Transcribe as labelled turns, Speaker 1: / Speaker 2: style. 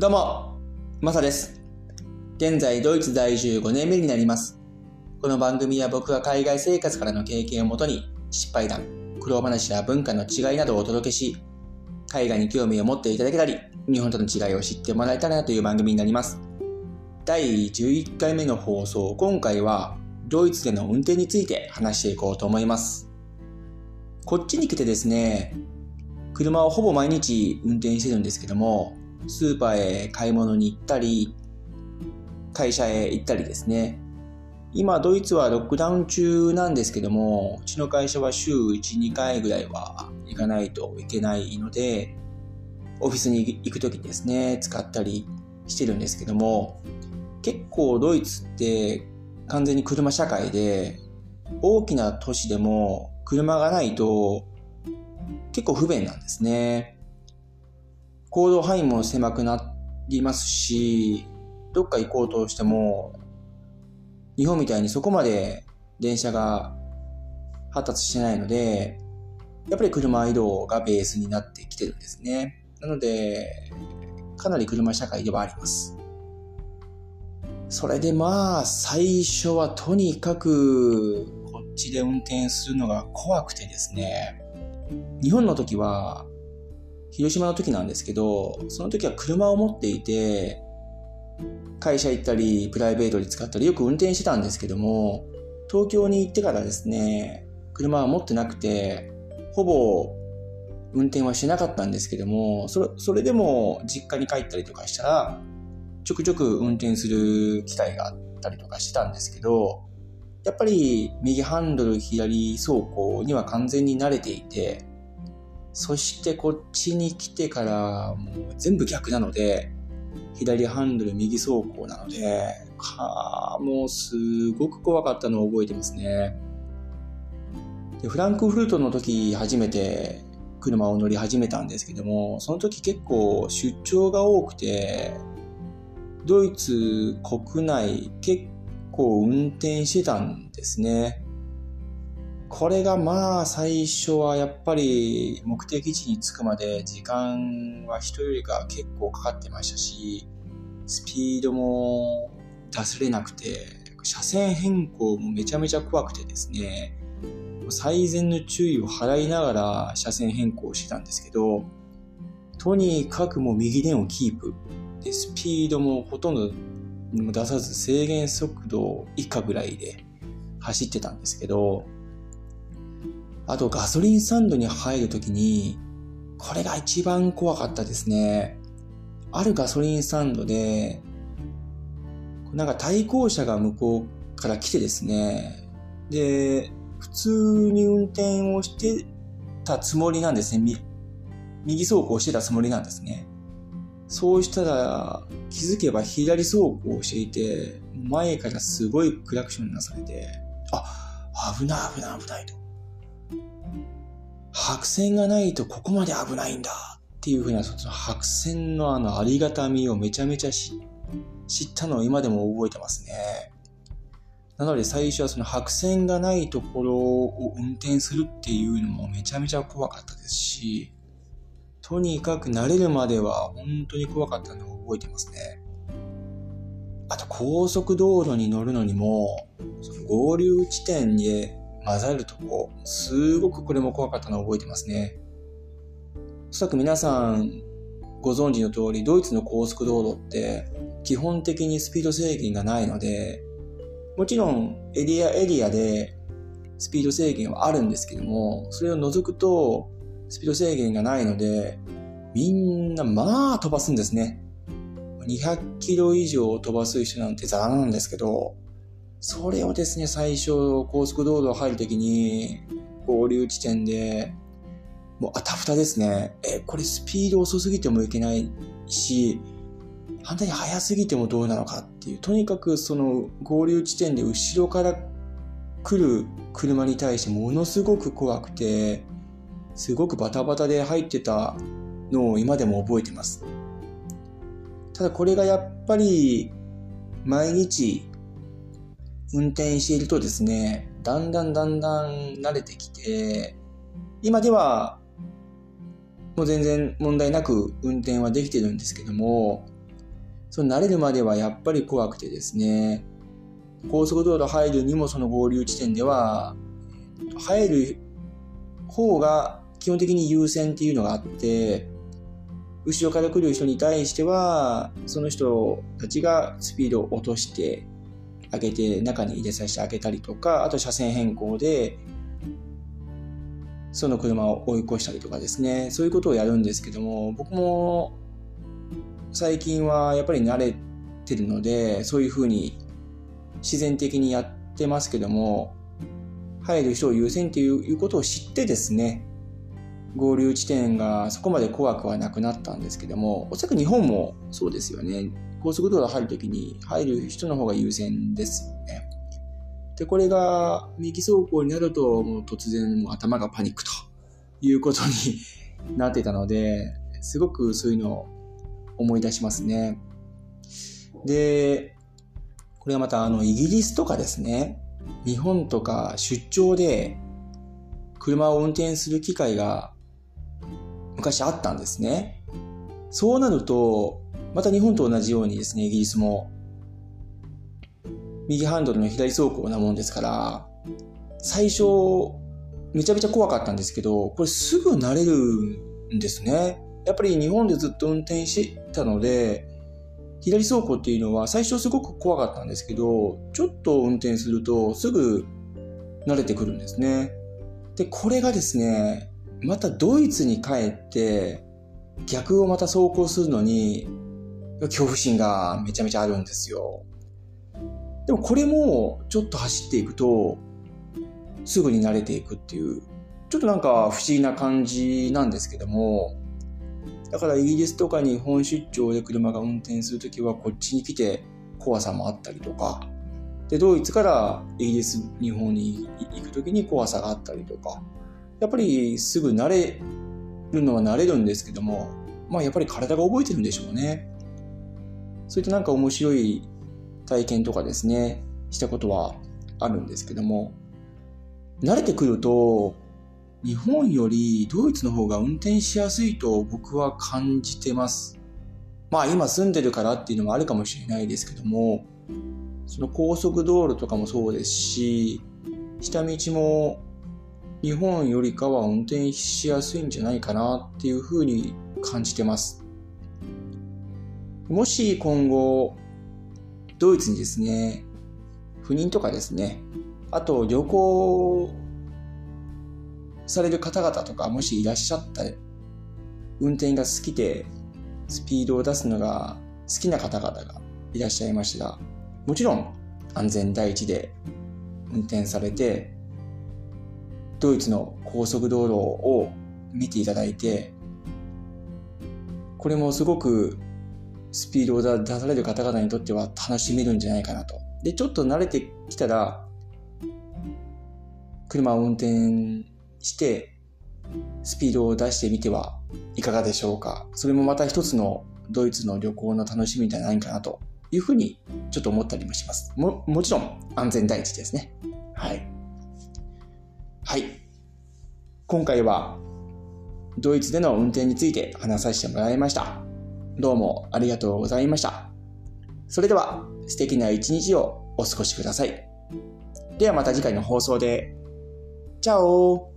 Speaker 1: どうも、マサです。現在、ドイツ在住5年目になります。この番組は僕が海外生活からの経験をもとに、失敗談、苦労話や文化の違いなどをお届けし、海外に興味を持っていただけたり、日本との違いを知ってもらえたらなという番組になります。第11回目の放送、今回は、ドイツでの運転について話していこうと思います。こっちに来てですね、車をほぼ毎日運転してるんですけども、スーパーへ買い物に行ったり、会社へ行ったりですね。今、ドイツはロックダウン中なんですけども、うちの会社は週1、2回ぐらいは行かないといけないので、オフィスに行くときにですね、使ったりしてるんですけども、結構ドイツって完全に車社会で、大きな都市でも車がないと結構不便なんですね。行動範囲も狭くなりますし、どっか行こうとしても、日本みたいにそこまで電車が発達してないので、やっぱり車移動がベースになってきてるんですね。なので、かなり車社会ではあります。それでまあ、最初はとにかく、こっちで運転するのが怖くてですね、日本の時は、広島の時なんですけど、その時は車を持っていて、会社行ったり、プライベートで使ったり、よく運転してたんですけども、東京に行ってからですね、車は持ってなくて、ほぼ運転はしてなかったんですけども、それそれでも実家に帰ったりとかしたら、ちょくちょく運転する機会があったりとかしてたんですけど、やっぱり右ハンドル左走行には完全に慣れていて、そしてこっちに来てからもう全部逆なので、左ハンドル右走行なので、かもうすごく怖かったのを覚えてますね。でフランクフルトの時初めて車を乗り始めたんですけども、その時結構出張が多くて、ドイツ国内結構運転してたんですね。これがまあ最初はやっぱり目的地に着くまで時間は人よりか結構かかってましたし、スピードも出せれなくて、車線変更もめちゃめちゃ怖くてですね、最善の注意を払いながら車線変更してたんですけど、とにかくもう右レーンをキープ。で、スピードもほとんど出さず制限速度以下ぐらいで走ってたんですけど、あとガソリンスタンドに入るときに、これが一番怖かったですね。あるガソリンスタンドで、なんか対向車が向こうから来てですね、で、普通に運転をしてたつもりなんですね。右走行してたつもりなんですね。そうしたら、気づけば左走行していて、前からすごいクラクションなされて、あ、危ない危ない危ないと。白線がないとここまで危ないんだっていうふうな、その白線のあのありがたみをめちゃめちゃ知ったのを今でも覚えてますね。なので最初はその白線がないところを運転するっていうのもめちゃめちゃ怖かったですし、とにかく慣れるまでは本当に怖かったのを覚えてますね。あと高速道路に乗るのにも、その合流地点に混ざるとこ、すごくこれも怖かったのを覚えてますね。おそらく皆さんご存知の通り、ドイツの高速道路って基本的にスピード制限がないので、もちろんエリアエリアでスピード制限はあるんですけども、それを除くとスピード制限がないので、みんなまあ飛ばすんですね。200キロ以上飛ばす人なんてザラなんですけど、それをですね、最初高速道路入るときに合流地点で、もうあたふたですね。え、これスピード遅すぎてもいけないし、反対に速すぎてもどうなのかっていう、とにかくその合流地点で後ろから来る車に対してものすごく怖くて、すごくバタバタで入ってたのを今でも覚えてます。ただこれがやっぱり毎日運転しているとですね、だんだんだんだん慣れてきて、今ではもう全然問題なく運転はできてるんですけども、その慣れるまではやっぱり怖くてですね、高速道路入るにもその合流地点では、入る方が基本的に優先っていうのがあって、後ろから来る人に対しては、その人たちがスピードを落としてあげて、中に入れさせてあげたりとか、あと車線変更で、その車を追い越したりとかですね、そういうことをやるんですけども、僕も最近はやっぱり慣れてるので、そういうふうに自然的にやってますけども、入る人を優先ということを知ってですね、合流地点がそこまで怖くはなくなったんですけども、おそらく日本もそうですよね。高速道路入るときに入る人の方が優先ですよね。で、これが右走行になると、もう突然もう頭がパニックということになってたので、すごくそういうのを思い出しますね。で、これはまたあのイギリスとかですね、日本とか出張で車を運転する機会が昔あったんですね。そうなると、また日本と同じようにですね、イギリスも、右ハンドルの左走行なもんですから、最初、めちゃめちゃ怖かったんですけど、これすぐ慣れるんですね。やっぱり日本でずっと運転してたので、左走行っていうのは最初すごく怖かったんですけど、ちょっと運転するとすぐ慣れてくるんですね。で、これがですね、またドイツに帰って逆をまた走行するのに恐怖心がめちゃめちゃあるんですよ。でもこれもちょっと走っていくとすぐに慣れていくっていうちょっとなんか不思議な感じなんですけどもだからイギリスとかに本出張で車が運転するときはこっちに来て怖さもあったりとかでドイツからイギリス日本に行くときに怖さがあったりとかやっぱりすぐ慣れるのは慣れるんですけども、まあやっぱり体が覚えてるんでしょうね。そういったなんか面白い体験とかですね、したことはあるんですけども、慣れてくると、日本よりドイツの方が運転しやすいと僕は感じてます。まあ今住んでるからっていうのもあるかもしれないですけども、その高速道路とかもそうですし、下道も日本よりかは運転しやすいんじゃないかなっていうふうに感じてます。もし今後、ドイツにですね、不妊とかですね、あと旅行される方々とかもしいらっしゃったり運転が好きでスピードを出すのが好きな方々がいらっしゃいました。ら、もちろん安全第一で運転されてドイツの高速道路を見ていただいて、これもすごくスピードを出される方々にとっては楽しめるんじゃないかなと。で、ちょっと慣れてきたら、車を運転して、スピードを出してみてはいかがでしょうか。それもまた一つのドイツの旅行の楽しみじゃないかなというふうにちょっと思ったりもします。も、もちろん安全第一ですね。はい。はい。今回はドイツでの運転について話させてもらいました。どうもありがとうございました。それでは素敵な一日をお過ごしください。ではまた次回の放送で。チャオ